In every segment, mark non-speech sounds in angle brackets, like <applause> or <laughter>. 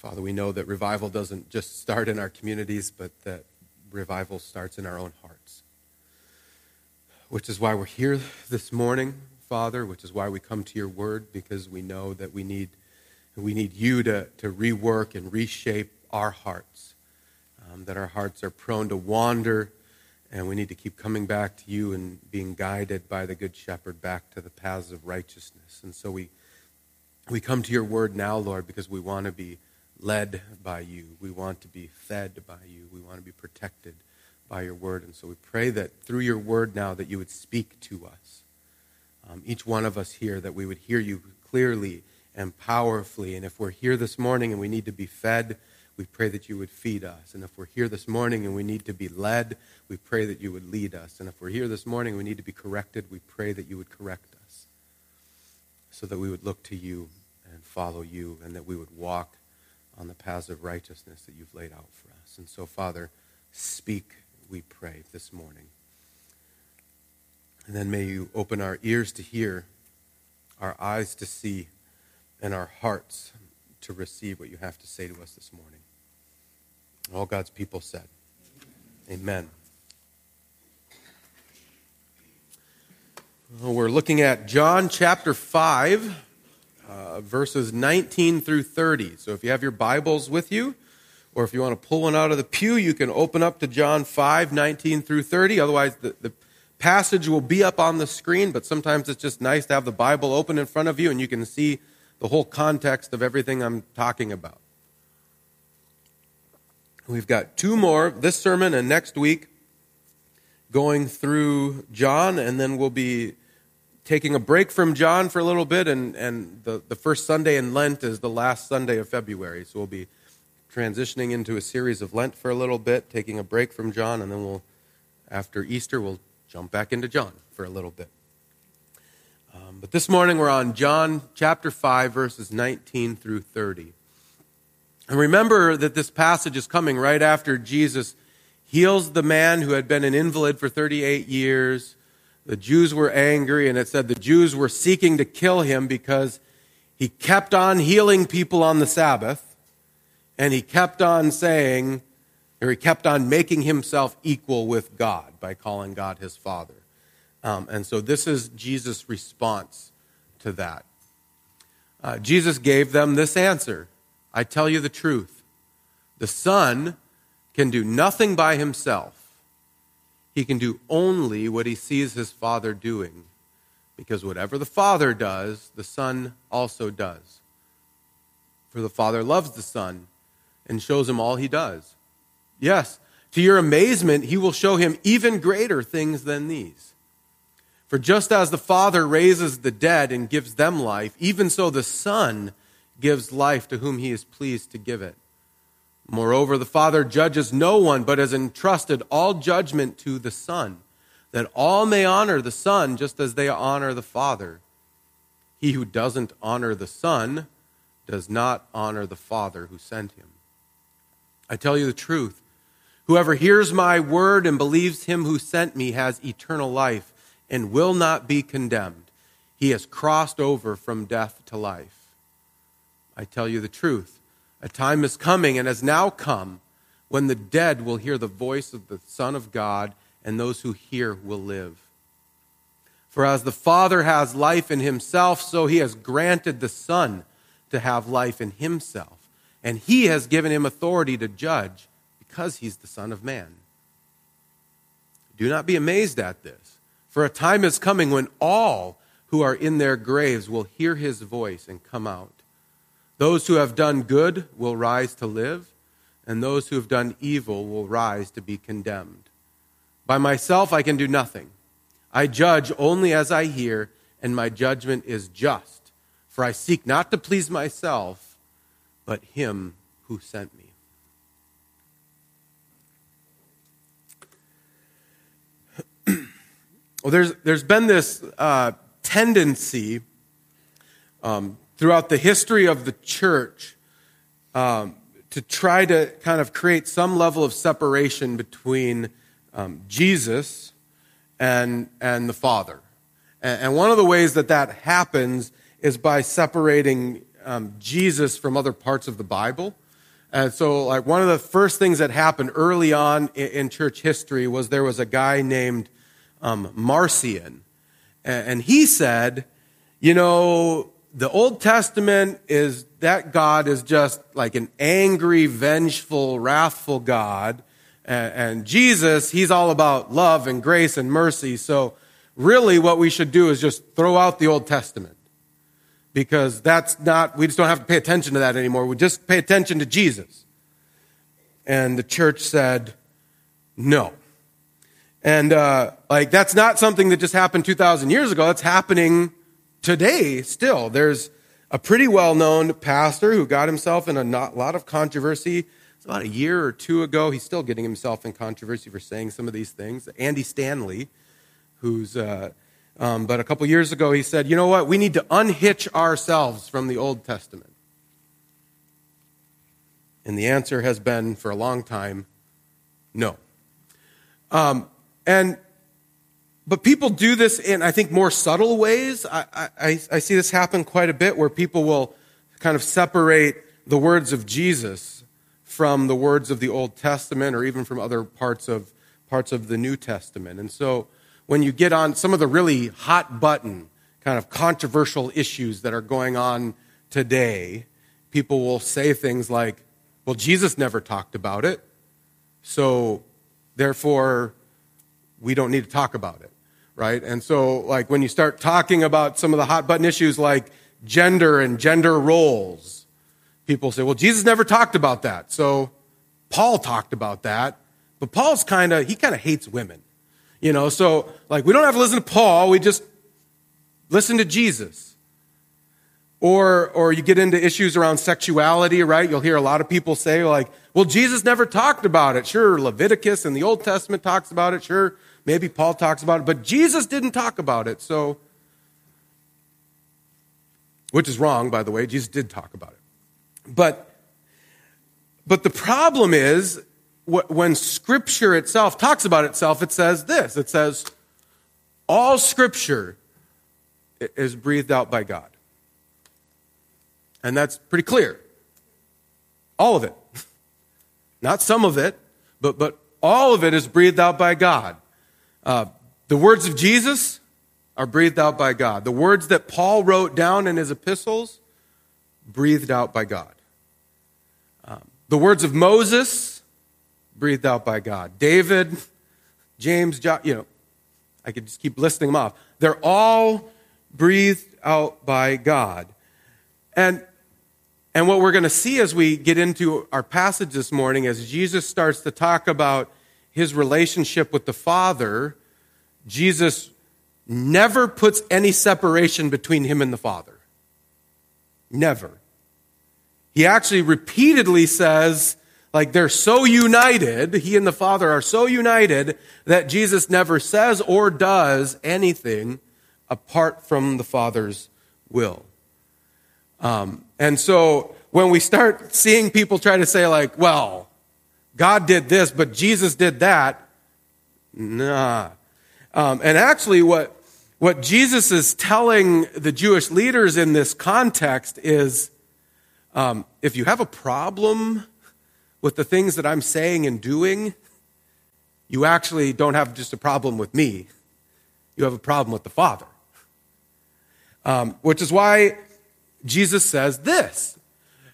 Father, we know that revival doesn't just start in our communities, but that revival starts in our own hearts. Which is why we're here this morning, Father, which is why we come to your word, because we know that we need, we need you to, to rework and reshape our hearts, um, that our hearts are prone to wander, and we need to keep coming back to you and being guided by the Good Shepherd back to the paths of righteousness. And so we, we come to your word now, Lord, because we want to be led by you. We want to be fed by you. We want to be protected by your word. And so we pray that through your word now that you would speak to us. Um, each one of us here, that we would hear you clearly and powerfully. And if we're here this morning and we need to be fed, we pray that you would feed us. And if we're here this morning and we need to be led, we pray that you would lead us. And if we're here this morning and we need to be corrected, we pray that you would correct us so that we would look to you and follow you and that we would walk on the paths of righteousness that you've laid out for us. And so, Father, speak, we pray, this morning. And then may you open our ears to hear, our eyes to see, and our hearts to receive what you have to say to us this morning. All God's people said, Amen. Well, we're looking at John chapter 5 uh, verses 19 through 30. So if you have your Bibles with you, or if you want to pull one out of the pew, you can open up to John 5, 19 through 30. Otherwise, the, the passage will be up on the screen, but sometimes it's just nice to have the Bible open in front of you and you can see the whole context of everything I'm talking about. We've got two more this sermon and next week going through John, and then we'll be taking a break from John for a little bit, and, and the, the first Sunday in Lent is the last Sunday of February. So we'll be transitioning into a series of Lent for a little bit, taking a break from John, and then we'll, after Easter, we'll jump back into John for a little bit. Um, but this morning we're on John chapter 5, verses 19 through 30. And remember that this passage is coming right after Jesus heals the man who had been an invalid for 38 years the Jews were angry, and it said the Jews were seeking to kill him because he kept on healing people on the Sabbath, and he kept on saying, or he kept on making himself equal with God by calling God his Father. Um, and so this is Jesus' response to that. Uh, Jesus gave them this answer I tell you the truth. The Son can do nothing by himself. He can do only what he sees his Father doing, because whatever the Father does, the Son also does. For the Father loves the Son and shows him all he does. Yes, to your amazement, he will show him even greater things than these. For just as the Father raises the dead and gives them life, even so the Son gives life to whom he is pleased to give it. Moreover, the Father judges no one, but has entrusted all judgment to the Son, that all may honor the Son just as they honor the Father. He who doesn't honor the Son does not honor the Father who sent him. I tell you the truth. Whoever hears my word and believes him who sent me has eternal life and will not be condemned. He has crossed over from death to life. I tell you the truth. A time is coming and has now come when the dead will hear the voice of the Son of God, and those who hear will live. For as the Father has life in himself, so he has granted the Son to have life in himself. And he has given him authority to judge because he's the Son of Man. Do not be amazed at this, for a time is coming when all who are in their graves will hear his voice and come out. Those who have done good will rise to live, and those who have done evil will rise to be condemned. By myself I can do nothing. I judge only as I hear, and my judgment is just. For I seek not to please myself, but him who sent me. <clears throat> well, there's, there's been this uh, tendency um, throughout the history of the church um, to try to kind of create some level of separation between um, Jesus and, and the Father. And, and, one of the ways that that happens is by separating um, Jesus from other parts of the Bible. And so, like, one of the first things that happened early on in, in church history was there was a guy named um, Marcion. And, and he said, you know, the Old Testament is that God is just like an angry, vengeful, wrathful God. And, and Jesus, he's all about love and grace and mercy. So, really, what we should do is just throw out the Old Testament because that's not, we just don't have to pay attention to that anymore. We just pay attention to Jesus. And the church said, no. And, uh, like, that's not something that just happened 2,000 years ago. That's happening today still. There's a pretty well known pastor who got himself in a lot of controversy. It's about a year or two ago. He's still getting himself in controversy for saying some of these things. Andy Stanley, who's, uh, um, but a couple years ago, he said, you know what? We need to unhitch ourselves from the Old Testament. And the answer has been for a long time no. Um, and but people do this in, I think, more subtle ways. I, I, I see this happen quite a bit where people will kind of separate the words of Jesus from the words of the Old Testament or even from other parts of parts of the New Testament. And so when you get on some of the really hot button, kind of controversial issues that are going on today, people will say things like, well, Jesus never talked about it, so therefore we don't need to talk about it, right? And so, like, when you start talking about some of the hot button issues like gender and gender roles, people say, well, Jesus never talked about that, so Paul talked about that, but Paul's kind of, he kind of hates women. You know, so like we don't have to listen to Paul, we just listen to Jesus. Or, or you get into issues around sexuality, right? You'll hear a lot of people say, like, well, Jesus never talked about it. Sure, Leviticus and the Old Testament talks about it. Sure, maybe Paul talks about it, but Jesus didn't talk about it. So, which is wrong, by the way. Jesus did talk about it. But, but the problem is when Scripture itself talks about itself, it says this it says, all Scripture is breathed out by God. And that's pretty clear. All of it. <laughs> Not some of it, but, but all of it is breathed out by God. Uh, the words of Jesus are breathed out by God. The words that Paul wrote down in his epistles, breathed out by God. Um, the words of Moses, breathed out by God. David, James, John, you know, I could just keep listing them off. They're all breathed out by God. And and what we're going to see as we get into our passage this morning as Jesus starts to talk about his relationship with the Father, Jesus never puts any separation between him and the Father. Never. He actually repeatedly says, like they're so united, he and the Father are so united that Jesus never says or does anything apart from the Father's will. Um, and so when we start seeing people try to say, like, well, God did this, but Jesus did that, nah. Um, and actually, what, what Jesus is telling the Jewish leaders in this context is um, if you have a problem with the things that I'm saying and doing, you actually don't have just a problem with me. You have a problem with the Father. Um, which is why Jesus says this,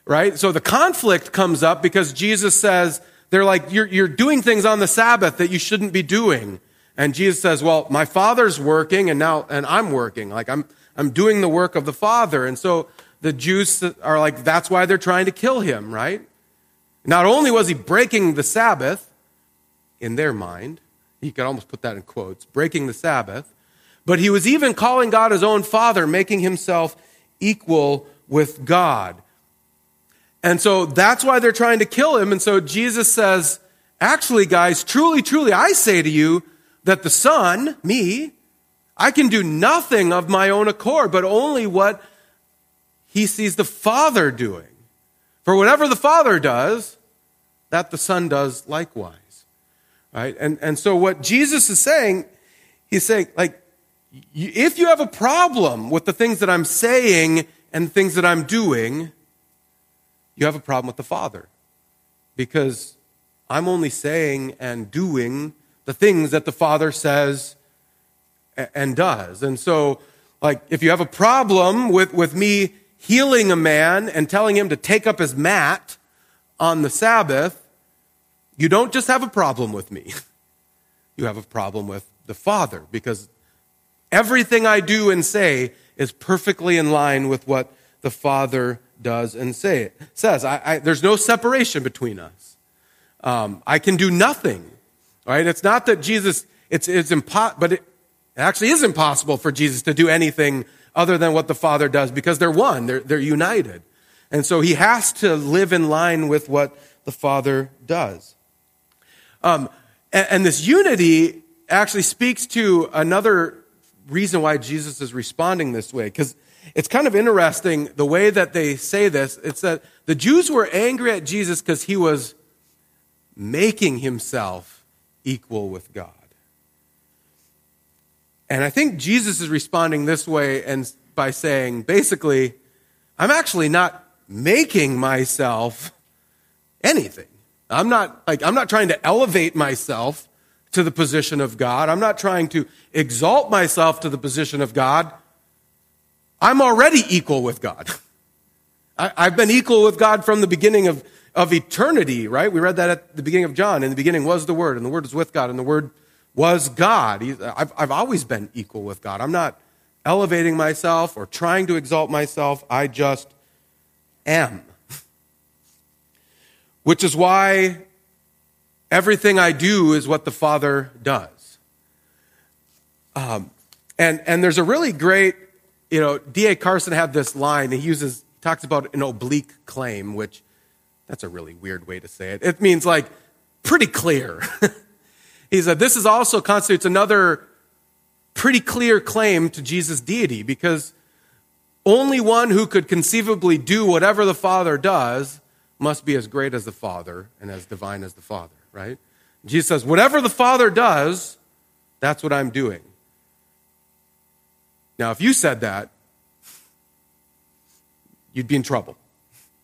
right? So the conflict comes up because Jesus says, they're like, you're, you're doing things on the Sabbath that you shouldn't be doing. And Jesus says, well, my Father's working and now, and I'm working. Like I'm, I'm doing the work of the Father. And so the Jews are like, that's why they're trying to kill him, right? Not only was he breaking the Sabbath, in their mind, you could almost put that in quotes, breaking the Sabbath, but he was even calling God his own father, making himself equal with God. And so that's why they're trying to kill him. And so Jesus says, actually, guys, truly, truly, I say to you that the Son, me, I can do nothing of my own accord, but only what he sees the Father doing. For whatever the Father does, that the Son does likewise. Right? And, and so what Jesus is saying, he's saying, like, if you have a problem with the things that I'm saying and things that I'm doing, you have a problem with the Father. because I'm only saying and doing the things that the Father says and does. And so, like, if you have a problem with, with me healing a man and telling him to take up his mat on the Sabbath, you don't just have a problem with me. <laughs> You have a problem with the Father because everything I do and say is perfectly in line with what the Father does and say, it, says. I, I, there's no separation between us. Um, I can do nothing. Right? It's not that Jesus, it's, it's impo- but it, it actually is impossible for Jesus to do anything other than what the Father does because they're one, they're, they're united. And so he has to live in line with what the Father does. Um, and, and this unity actually speaks to another reason why Jesus is responding this way. Because it's kind of interesting the way that they say this. It's that the Jews were angry at Jesus because he was making himself equal with God. And I think Jesus is responding this way and by saying, basically, I'm actually not making myself anything. I'm not like I'm not trying to elevate myself to the position of God. I'm not trying to exalt myself to the position of God. I'm already equal with God. <laughs> I, have been equal with God from the beginning of, of eternity, right? We read that at the beginning of John. In the beginning was the Word, and the Word was with God, and the Word was God. I've, I've always been equal with God. I'm not elevating myself or trying to exalt myself. I just am. <laughs> Which is why everything I do is what the Father does. Um, and, and there's a really great, you know, D.A. Carson had this line. He uses, talks about an oblique claim, which that's a really weird way to say it. It means like pretty clear. <laughs> he said this is also constitutes another pretty clear claim to Jesus' deity because only one who could conceivably do whatever the Father does must be as great as the Father and as divine as the Father, right? Jesus says, whatever the Father does, that's what I'm doing. Now, if you said that, you'd be in trouble,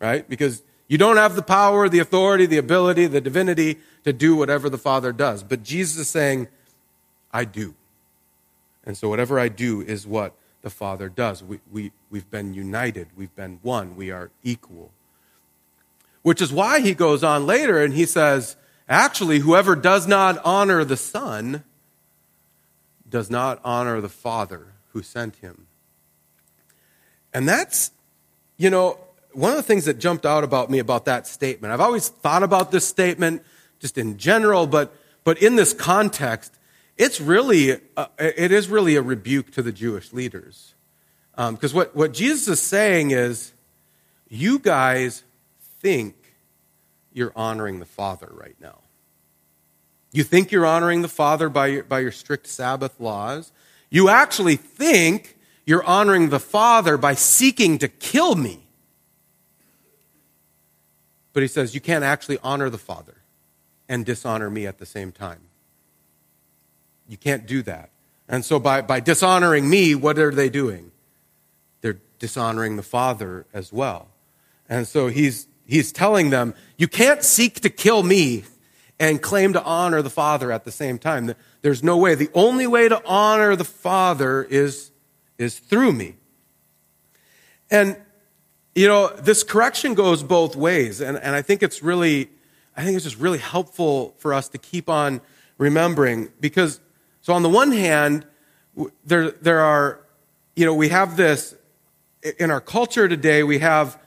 right? Because you don't have the power, the authority, the ability, the divinity to do whatever the Father does. But Jesus is saying, I do. And so whatever I do is what the Father does. We, we, we've been united, we've been one, we are equal. Which is why he goes on later and he says, actually, whoever does not honor the Son does not honor the Father who sent him. And that's, you know, one of the things that jumped out about me about that statement. I've always thought about this statement just in general, but, but in this context, it's really, uh, it is really a rebuke to the Jewish leaders. Because um, what, what Jesus is saying is, you guys think you're honoring the Father right now. You think you're honoring the Father by your, by your strict Sabbath laws. You actually think you're honoring the Father by seeking to kill me. But he says, you can't actually honor the Father and dishonor me at the same time. You can't do that. And so by, by dishonoring me, what are they doing? They're dishonoring the Father as well. And so he's, he's telling them, you can't seek to kill me and claim to honor the Father at the same time. There's no way. The only way to honor the Father is, is through me. And, you know, this correction goes both ways. And, and I think it's really, I think it's just really helpful for us to keep on remembering because so on the one hand, there, there are, you know, we have this, in our culture today, we have,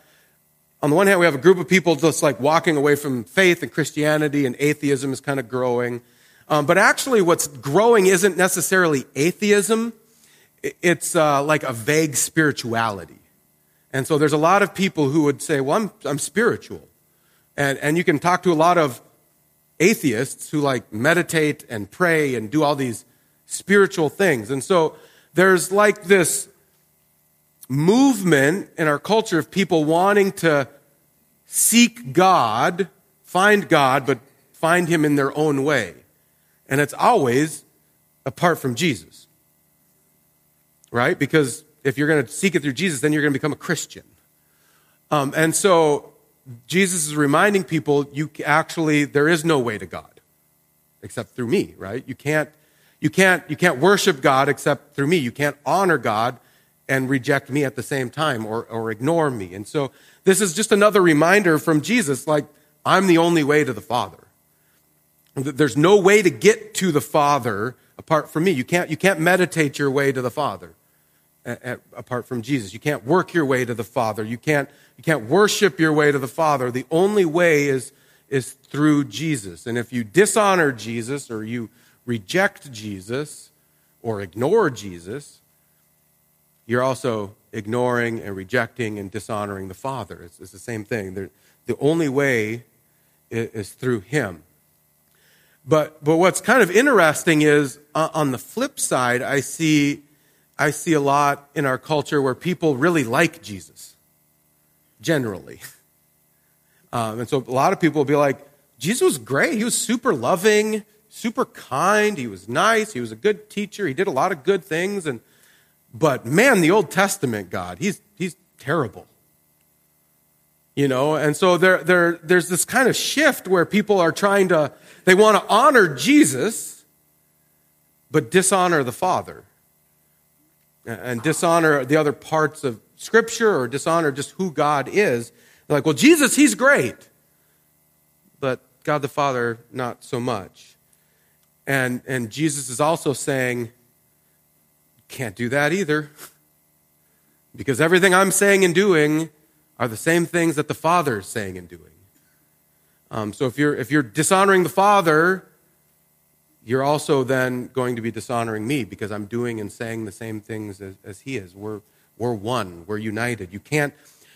on the one hand, we have a group of people just like walking away from faith and Christianity and atheism is kind of growing. Um, but actually, what's growing isn't necessarily atheism. It's uh, like a vague spirituality. And so there's a lot of people who would say, well, I'm, I'm spiritual. And, and you can talk to a lot of atheists who like meditate and pray and do all these spiritual things. And so there's like this movement in our culture of people wanting to seek God, find God, but find Him in their own way. And it's always apart from Jesus. Right? Because if you're going to seek it through Jesus, then you're going to become a Christian. Um, and so Jesus is reminding people you actually, there is no way to God except through me, right? You can't, you can't, you can't worship God except through me. You can't honor God and reject me at the same time or, or ignore me. And so this is just another reminder from Jesus, like, I'm the only way to the Father. There's no way to get to the Father apart from me. You can't, you can't meditate your way to the Father apart from Jesus. You can't work your way to the Father. You can't, you can't worship your way to the Father. The only way is, is through Jesus. And if you dishonor Jesus or you reject Jesus or ignore Jesus, you're also ignoring and rejecting and dishonoring the Father. It's, it's the same thing. They're, the only way is, is through Him. But, but what's kind of interesting is uh, on the flip side, I see, I see a lot in our culture where people really like Jesus, generally. Um, and so a lot of people will be like, Jesus was great. He was super loving, super kind. He was nice. He was a good teacher. He did a lot of good things. And, but man, the Old Testament God, he's, he's terrible. You know, and so there, there, there's this kind of shift where people are trying to, they want to honor Jesus, but dishonor the Father. And dishonor the other parts of Scripture or dishonor just who God is. They're like, well, Jesus, he's great. But God the Father, not so much. And, and Jesus is also saying, can't do that either. Because everything I'm saying and doing are the same things that the Father is saying and doing. Um, so if you're, if you're dishonoring the Father, you're also then going to be dishonoring me because I'm doing and saying the same things as, as He is. We're, we're one, we're united. You can't,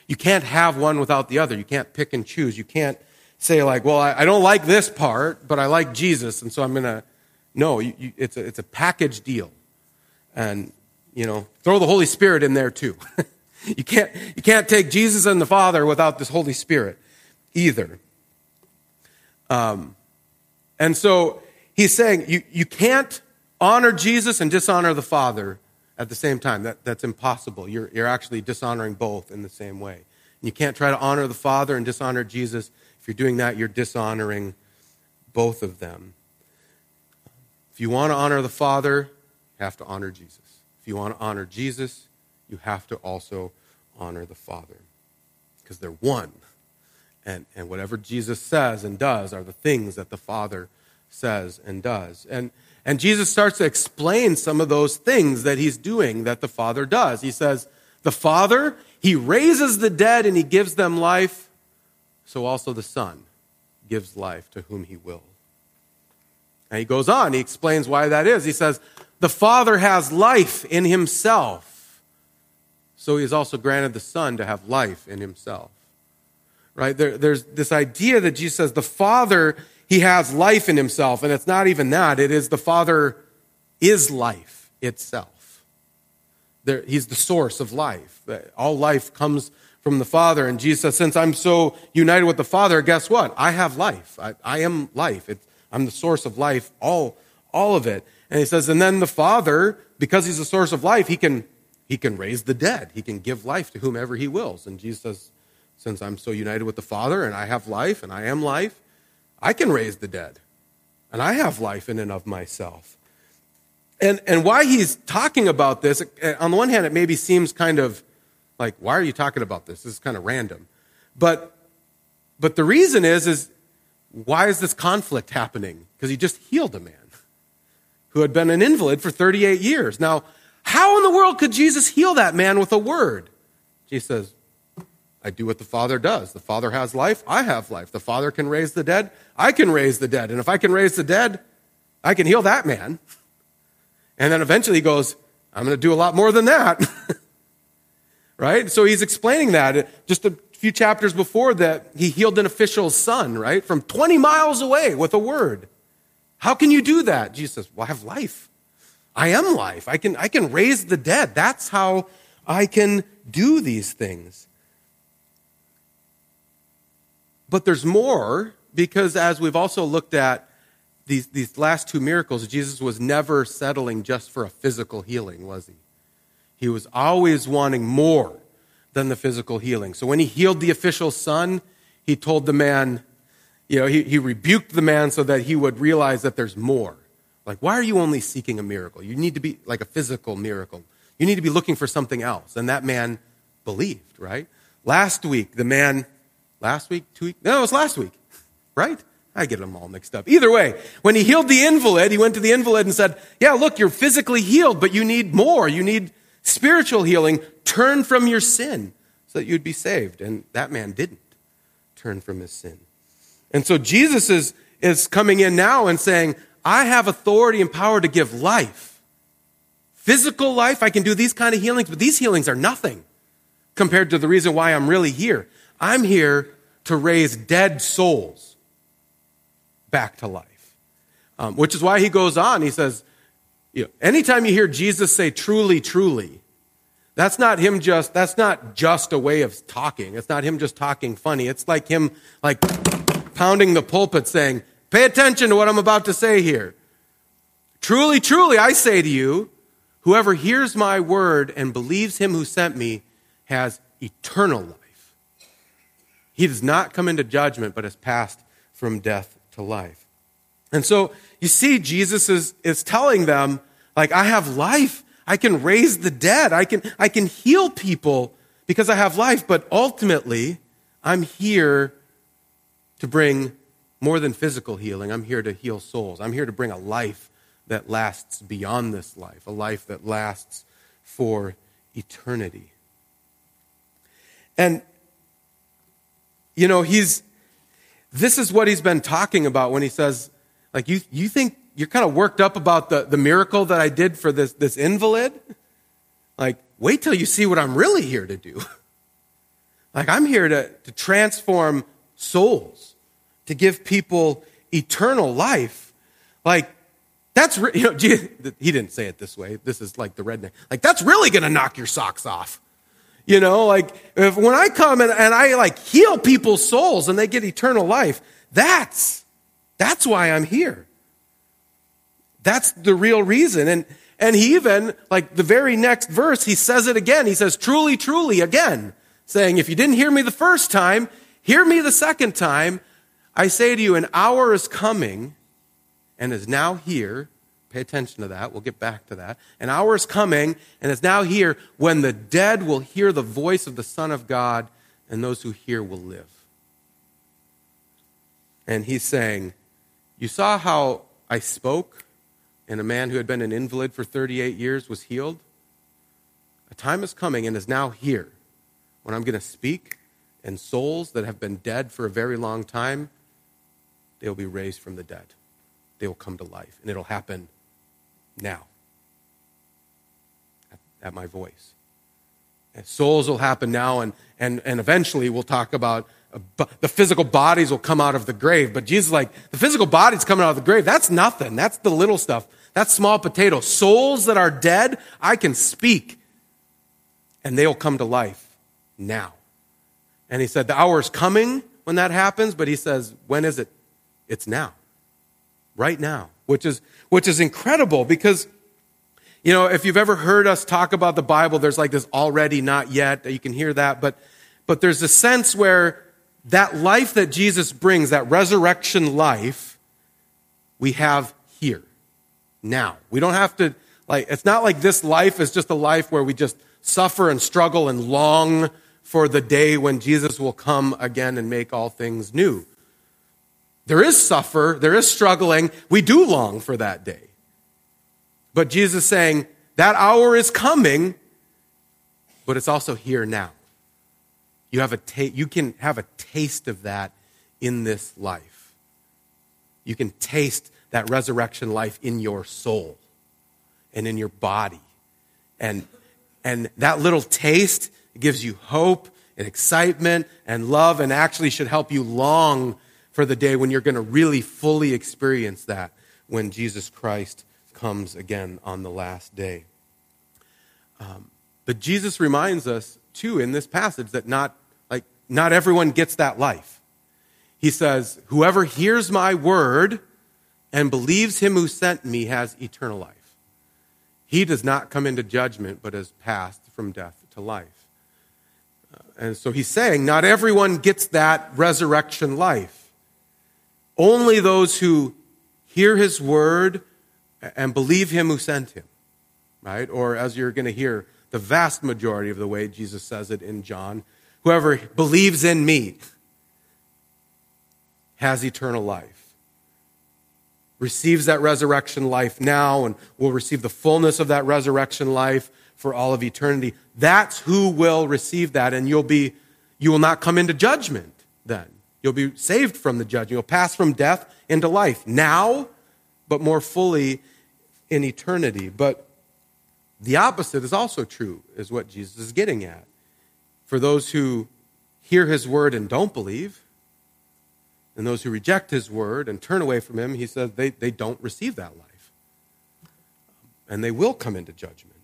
you can't have one without the other. You can't pick and choose. You can't say, like, well, I, I don't like this part, but I like Jesus, and so I'm going to. No, you, you, it's, a, it's a package deal. And, you know, throw the Holy Spirit in there too. <laughs> You can't, you can't take Jesus and the Father without this Holy Spirit either. Um, and so he's saying you, you can't honor Jesus and dishonor the Father at the same time. That, that's impossible. You're, you're actually dishonoring both in the same way. You can't try to honor the Father and dishonor Jesus. If you're doing that, you're dishonoring both of them. If you want to honor the Father, have to honor Jesus. If you want to honor Jesus, you have to also honor the Father because they're one. And, and whatever Jesus says and does are the things that the Father says and does. And, and Jesus starts to explain some of those things that he's doing that the Father does. He says, The Father, he raises the dead and he gives them life, so also the Son gives life to whom he will. And he goes on, he explains why that is. He says, The Father has life in himself so he has also granted the Son to have life in himself. Right? There, there's this idea that Jesus says the Father, he has life in himself, and it's not even that. It is the Father is life itself. There, he's the source of life. All life comes from the Father. And Jesus says, Since I'm so united with the Father, guess what? I have life. I, I am life. It, I'm the source of life, all, all of it. And he says, And then the Father, because he's the source of life, he can he can raise the dead. He can give life to whomever he wills. And Jesus says, Since I'm so united with the Father and I have life and I am life, I can raise the dead. And I have life in and of myself. And, and why he's talking about this, eh, on the one hand, it maybe seems kind of like, why are you talking about this? This is kind of random. But, but the reason is, is why is this conflict happening? Because he just healed a man who had been an invalid for 38 years. Now, how in the world could Jesus heal that man with a word? Jesus says, I do what the Father does. The Father has life, I have life. The Father can raise the dead, I can raise the dead. And if I can raise the dead, I can heal that man. And then eventually he goes, I'm going to do a lot more than that. <laughs> right? So he's explaining that uh, just a few chapters before that he healed an official's son, right? From 20 miles away with a word. How can you do that? Jesus says, Well, I have life. I am life. I can, I can raise the dead. That's how I can do these things. But there's more because, as we've also looked at these, these last two miracles, Jesus was never settling just for a physical healing, was he? He was always wanting more than the physical healing. So when he healed the official's son, he told the man, you know, he, he rebuked the man so that he would realize that there's more. Like, why are you only seeking a miracle? You need to be like a physical miracle. You need to be looking for something else. And that man believed, right? Last week, the man, last week, two weeks, no, it was last week, right? I get them all mixed up. Either way, when he healed the invalid, he went to the invalid and said, Yeah, look, you're physically healed, but you need more. You need spiritual healing. Turn from your sin so that you'd be saved. And that man didn't turn from his sin. And so Jesus is, is coming in now and saying, I have authority and power to give life. Physical life, I can do these kind of healings, but these healings are nothing compared to the reason why I'm really here. I'm here to raise dead souls back to life. Um, which is why he goes on. He says, you know, anytime you hear Jesus say truly, truly, that's not him just, that's not just a way of talking. It's not him just talking funny. It's like him like pounding the pulpit saying, pay attention to what I'm about to say here. Truly, truly, I say to you, whoever hears my word and believes him who sent me has eternal life. He does not come into judgment, but has passed from death to life. And so you see, Jesus is, is telling them, like, I have life. I can raise the dead. I can, I can heal people because I have life. But ultimately, I'm here to bring more than physical healing. I'm here to heal souls. I'm here to bring a life that lasts beyond this life, a life that lasts for eternity. And, you know, he's, this is what he's been talking about when he says, like, you, you think you're kind of worked up about the, the miracle that I did for this, this invalid? Like, wait till you see what I'm really here to do. <laughs> like, I'm here to, to transform souls, to give people eternal life. Like, that's, <laughs> you know, he didn't say it this way. This is like the redneck. Like, that's really going to knock your socks off. You know, like if, when I come and, and I like heal people's souls and they get eternal life, that's, that's why I'm here. That's the real reason. And, and he even, like the very next verse, he says it again. He says, truly, truly, again, saying, if you didn't hear me the first time, hear me the second time. I say to you, an hour is coming and is now here Pay attention to that. We'll get back to that. An hour is coming, and it's now here, when the dead will hear the voice of the Son of God, and those who hear will live. And he's saying, You saw how I spoke, and a man who had been an invalid for 38 years was healed? A time is coming and is now here when I'm going to speak, and souls that have been dead for a very long time, they will be raised from the dead. They will come to life, and it'll happen now at, at my voice. And souls will happen now, and, and, and eventually we'll talk about uh, the physical bodies will come out of the grave. But Jesus like, the physical bodies coming out of the grave, that's nothing. That's the little stuff. That's small potato. Souls that are dead, I can speak, and they'll come to life now. And he said, the hour is coming when that happens, but he says, when is it? It's now. Right now which is, which is incredible because, you know, if you've ever heard us talk about the Bible, there's like this already, not yet. You can hear that. But, but there's a sense where that life that Jesus brings, that resurrection life, we have here, now. We don't have to, like, it's not like this life is just a life where we just suffer and struggle and long for the day when Jesus will come again and make all things new. There is suffer, there is struggling. We do long for that day. But Jesus is saying, that hour is coming, but it's also here now. You, have a ta- you can have a taste of that in this life. You can taste that resurrection life in your soul and in your body. And, and that little taste gives you hope and excitement and love and actually should help you long for the day when you're going to really fully experience that when Jesus Christ comes again on the last day. Um, but Jesus reminds us too in this passage that not like not everyone gets that life. He says, "Whoever hears my word and believes him who sent me has eternal life. He does not come into judgment, but has passed from death to life." And so he's saying, not everyone gets that resurrection life. Only those who hear his word and believe him who sent him, right? Or as you're going to hear, the vast majority of the way Jesus says it in John, whoever believes in me has eternal life. Receives that resurrection life now and will receive the fullness of that resurrection life for all of eternity. That's who will receive that, and you'll be, you will not come into judgment then. You'll be saved from the judgment. You'll pass from death into life now, but more fully in eternity. But the opposite is also true, is what Jesus is getting at. For those who hear his word and don't believe, and those who reject his word and turn away from him, he says they, they don't receive that life. And they will come into judgment.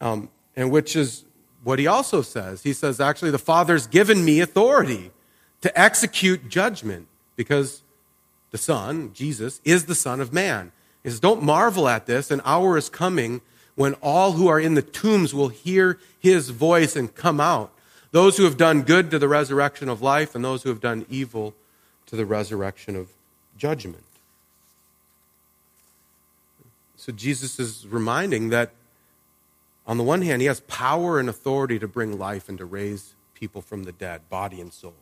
Um, and which is what he also says. He says, actually, the Father's given me authority to execute judgment because the Son, Jesus, is the Son of Man. He says, Don't marvel at this. An hour is coming when all who are in the tombs will hear his voice and come out. Those who have done good to the resurrection of life, and those who have done evil to the resurrection of judgment. So Jesus is reminding that on the one hand, he has power and authority to bring life and to raise people from the dead, body and soul.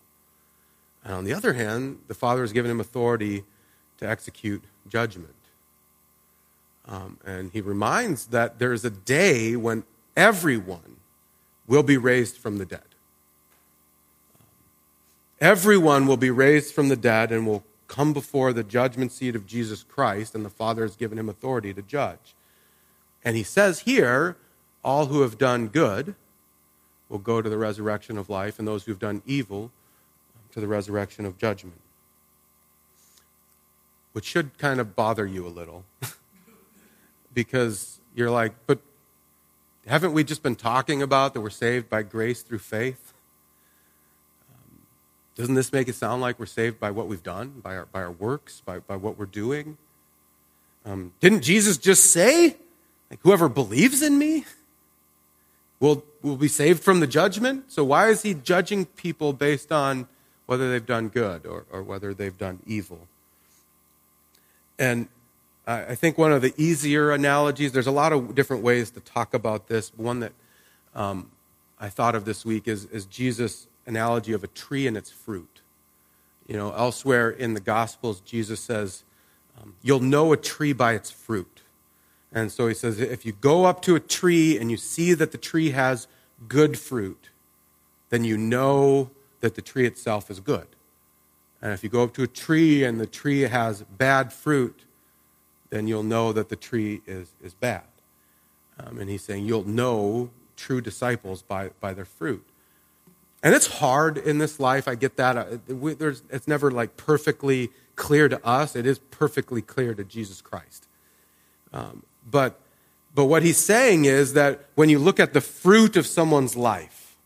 And on the other hand, the Father has given him authority to execute judgment. Um, and he reminds that there is a day when everyone will be raised from the dead. Everyone will be raised from the dead and will come before the judgment seat of Jesus Christ, and the Father has given him authority to judge. And he says here, all who have done good will go to the resurrection of life, and those who have done evil to the resurrection of judgment. Which should kind of bother you a little. <laughs> because you're like, but haven't we just been talking about that we're saved by grace through faith? Um, doesn't this make it sound like we're saved by what we've done, by our, by our works, by, by what we're doing? Um, didn't Jesus just say, like, whoever believes in me will, will be saved from the judgment? So why is he judging people based on whether they've done good or, or whether they've done evil? And I think one of the easier analogies, there's a lot of different ways to talk about this. One that um, I thought of this week is, is Jesus' analogy of a tree and its fruit. You know, elsewhere in the Gospels, Jesus says, um, You'll know a tree by its fruit. And so he says, if you go up to a tree and you see that the tree has good fruit, then you know that the tree itself is good. And if you go up to a tree and the tree has bad fruit, then you'll know that the tree is, is bad. Um, and he's saying you'll know true disciples by, by their fruit. And it's hard in this life. I get that. Uh, we, it's never like perfectly clear to us. It is perfectly clear to Jesus Christ. Um, but, but what he's saying is that when you look at the fruit of someone's life,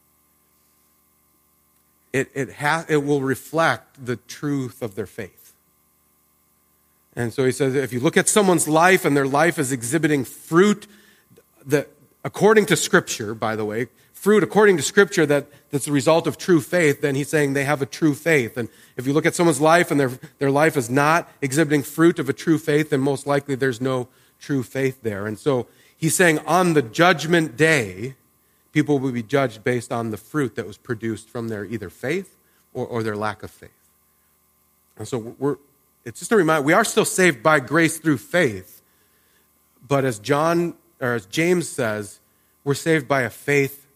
it, it, ha- it will reflect the truth of their faith. And so he says if you look at someone's life and their life is exhibiting fruit that, according to Scripture, by the way, fruit according to Scripture that, that's the result of true faith, then he's saying they have a true faith. And if you look at someone's life and their, their life is not exhibiting fruit of a true faith, then most likely there's no true faith there. And so he's saying on the judgment day, people will be judged based on the fruit that was produced from their either faith or, or their lack of faith. And so we're, it's just a reminder we are still saved by grace through faith. But as John or as James says, we're saved by a faith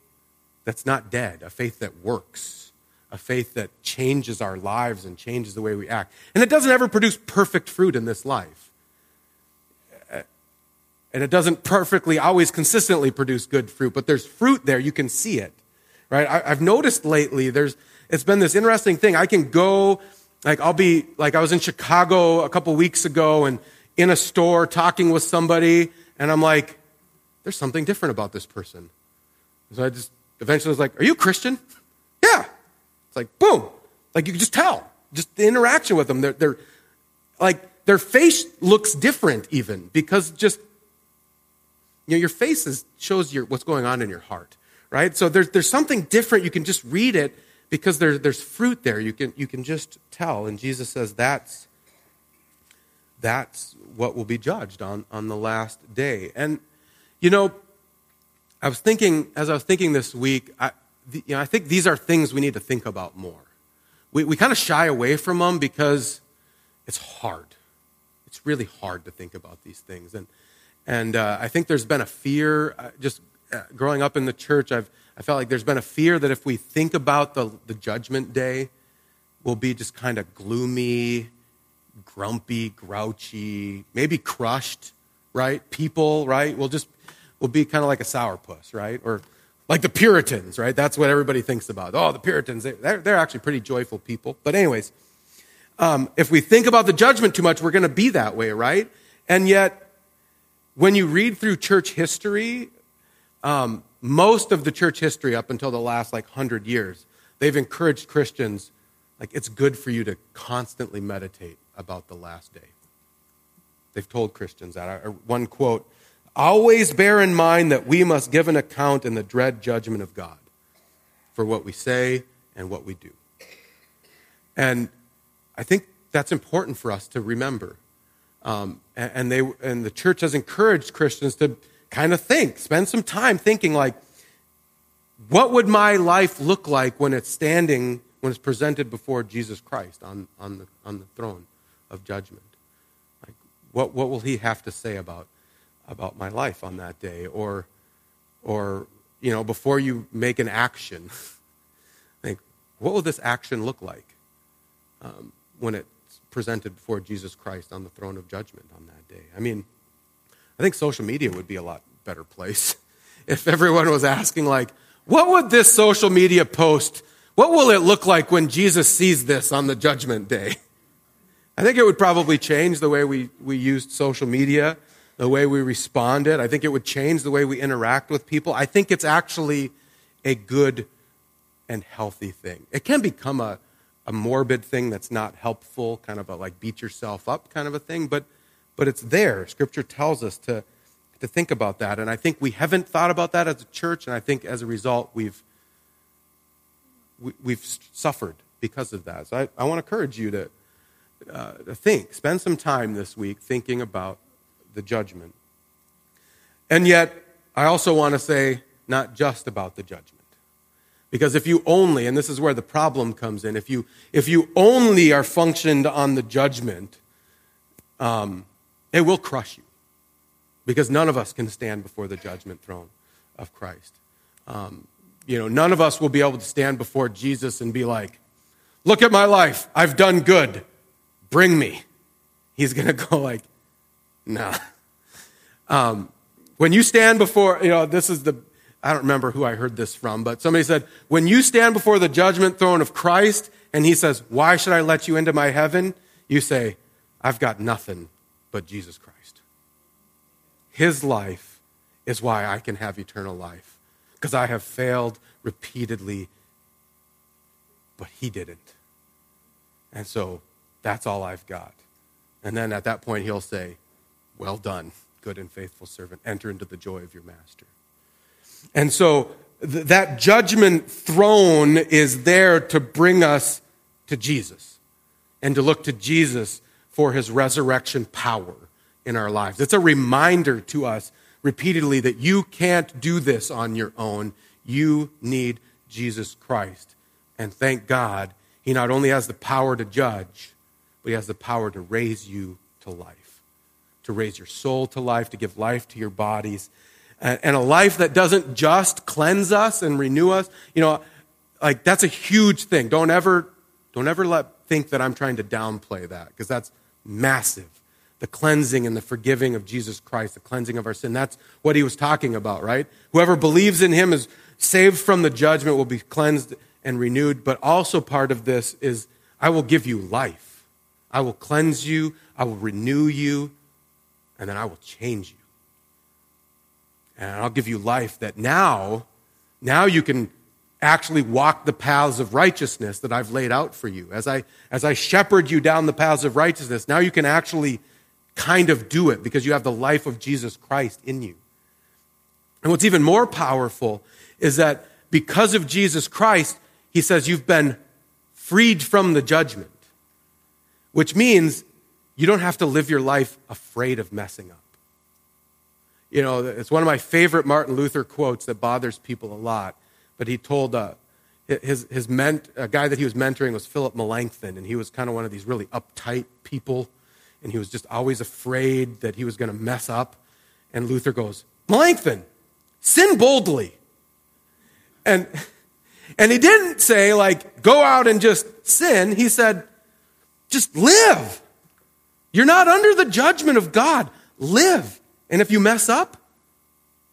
that's not dead, a faith that works, a faith that changes our lives and changes the way we act. And it doesn't ever produce perfect fruit in this life and it doesn't perfectly always consistently produce good fruit, but there's fruit there. You can see it, right? I, have noticed lately there's, it's been this interesting thing. I can go, like, I'll be, like, I was in Chicago a couple weeks ago and in a store talking with somebody, and I'm like, there's something different about this person. So I just eventually was like, are you Christian? <laughs> Yeah. It's like, boom. Like, you can just tell. Just the interaction with them. They're, they're like, their face looks different even because just you know, your face is, shows your, what's going on in your heart, right? So there's, there's something different. You can just read it because there, there's fruit there. You can, you can just tell. And Jesus says that's, that's what will be judged on, on the last day. And, you know, I was thinking, as I was thinking this week, I, you know, I think these are things we need to think about more. We, we kind of shy away from them because it's hard. It's really hard to think about these things. And, and uh, I think there's been a fear, uh, just uh, growing up in the church, I've, I felt like there's been a fear that if we think about the, the judgment day, we'll be just kind of gloomy, grumpy, grouchy, maybe crushed, right? People, right? We'll just, we'll be kind of like a sourpuss, right? Or like the Puritans, right? That's what everybody thinks about. Oh, the Puritans, they're, they're actually pretty joyful people. But, anyways, um, if we think about the judgment too much, we're going to be that way, right? And yet, when you read through church history, um, most of the church history up until the last like hundred years, they've encouraged Christians, like it's good for you to constantly meditate about the last day. They've told Christians that. One quote Always bear in mind that we must give an account in the dread judgment of God for what we say and what we do. And I think that's important for us to remember. Um, and, they, and the church has encouraged Christians to kind of think, spend some time thinking, like, what would my life look like when it's standing, when it's presented before Jesus Christ on, on, the, on the throne of judgment? Like, what, what will he have to say about about my life on that day or or you know before you make an action <laughs> think what will this action look like um, when it's presented before jesus christ on the throne of judgment on that day i mean i think social media would be a lot better place <laughs> if everyone was asking like what would this social media post what will it look like when jesus sees this on the judgment day <laughs> i think it would probably change the way we, we used social media the way we responded. I think it would change the way we interact with people. I think it's actually a good and healthy thing. It can become a, a morbid thing that's not helpful, kind of a like beat yourself up kind of a thing, but, but it's there. Scripture tells us to, to think about that. And I think we haven't thought about that as a church, and I think as a result, we've, we, have we have suffered because of that. So I, I want to encourage you to, uh, to think, spend some time this week thinking about the judgment. And yet, I also want to say not just about the judgment. Because if you only, and this is where the problem comes in, if you, if you only are functioned on the judgment, um, it will crush you. Because none of us can stand before the judgment throne of Christ. Um, you know, none of us will be able to stand before Jesus and be like, look at my life. I've done good. Bring me. He's going <laughs> to go like, no. Um, when you stand before, you know, this is the, I don't remember who I heard this from, but somebody said, when you stand before the judgment throne of Christ and he says, Why should I let you into my heaven? You say, I've got nothing but Jesus Christ. His life is why I can have eternal life because I have failed repeatedly, but he didn't. And so that's all I've got. And then at that point, he'll say, well done, good and faithful servant. Enter into the joy of your master. And so th- that judgment throne is there to bring us to Jesus and to look to Jesus for his resurrection power in our lives. It's a reminder to us repeatedly that you can't do this on your own. You need Jesus Christ. And thank God, he not only has the power to judge, but he has the power to raise you to life to raise your soul to life, to give life to your bodies, and a life that doesn't just cleanse us and renew us. You know, like that's a huge thing. Don't ever, don't ever let think that I'm trying to downplay that because that's massive. The cleansing and the forgiving of Jesus Christ, the cleansing of our sin. That's what he was talking about, right? Whoever believes in him is saved from the judgment, will be cleansed and renewed. But also part of this is I will give you life. I will cleanse you. I will renew you and then I will change you. And I'll give you life that now, now you can actually walk the paths of righteousness that I've laid out for you. As I, as I shepherd you down the paths of righteousness, now you can actually kind of do it because you have the life of Jesus Christ in you. And what's even more powerful is that because of Jesus Christ, he says you've been freed from the judgment, which means you don't have to live your life afraid of messing up. You know, it's one of my favorite Martin Luther quotes that bothers people a lot. But he told uh, his, his ment, a guy that he was mentoring was Philip Melanchthon, and he was kind of one of these really uptight people, and he was just always afraid that he was going to mess up. And Luther goes, Melanchthon, sin boldly. And, and he didn't say, like, go out and just sin. He said, just live. You're not under the judgment of God. Live. And if you mess up,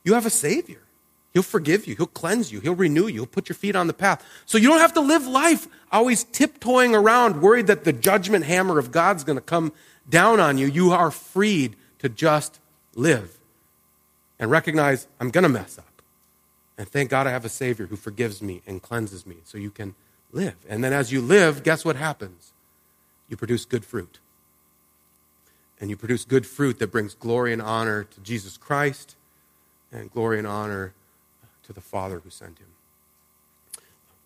you have a Savior. He'll forgive you. He'll cleanse you. He'll renew you. He'll put your feet on the path. So you don't have to live life always tiptoeing around, worried that the judgment hammer of God's going to come down on you. You are freed to just live and recognize I'm going to mess up. And thank God I have a Savior who forgives me and cleanses me so you can live. And then as you live, guess what happens? You produce good fruit and you produce good fruit that brings glory and honor to Jesus Christ and glory and honor to the Father who sent him.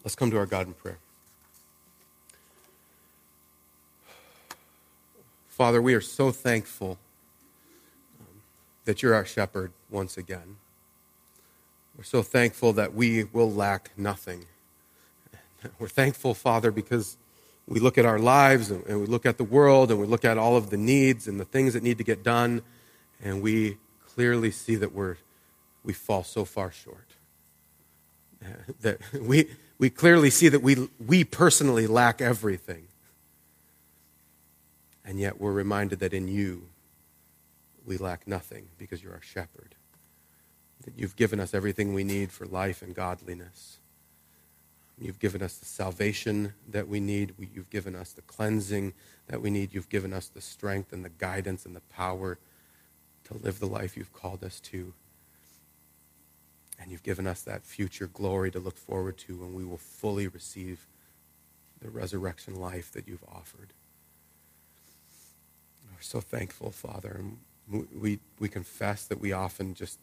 Let's come to our God in prayer. Father, we are so thankful um, that you're our shepherd once again. We're so thankful that we will lack nothing. <laughs> We're thankful, Father, because we look at our lives and, we look at the world and we look at all of the needs and the things that need to get done, and we clearly see that we're, we fall so far short. <laughs> That we, we clearly see that we, we personally lack everything. And yet we're reminded that in you we lack nothing because you're our shepherd. That you've given us everything we need for life and godliness. You've given us the salvation that we need. You've given us the cleansing that we need. You've given us the strength and the guidance and the power to live the life you've called us to. And you've given us that future glory to look forward to when we will fully receive the resurrection life that you've offered. We're so thankful, Father. And we, we confess that we often just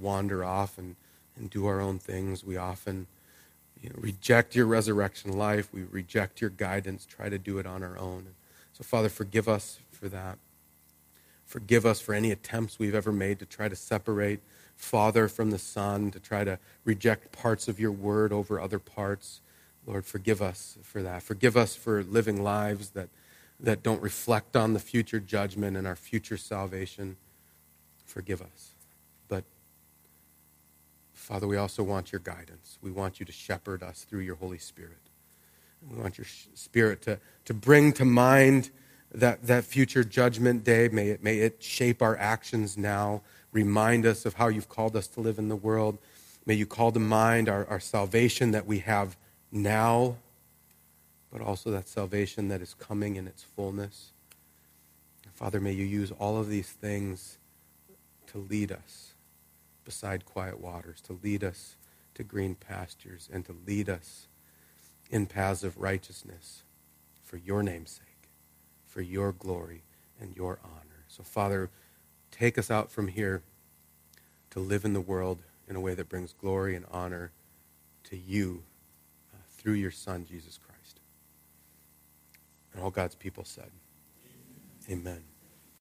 wander off and, and do our own things. We often you know, reject your resurrection life. We reject your guidance, try to do it on our own. So, Father, forgive us for that. Forgive us for any attempts we've ever made to try to separate Father from the Son, to try to reject parts of your word over other parts. Lord, forgive us for that. Forgive us for living lives that, that don't reflect on the future judgment and our future salvation. Forgive us. Father, we also want your guidance. We want you to shepherd us through your Holy Spirit. We want your Spirit to, to bring to mind that, that future judgment day. May it, may it shape our actions now. Remind us of how you've called us to live in the world. May you call to mind our, our salvation that we have now, but also that salvation that is coming in its fullness. Father, may you use all of these things to lead us beside quiet waters, to lead us to green pastures, and to lead us in paths of righteousness for your name's sake, for your glory and your honor. So, Father, take us out from here to live in the world in a way that brings glory and honor to you uh, through your Son, Jesus Christ. And all God's people said, Amen. Amen.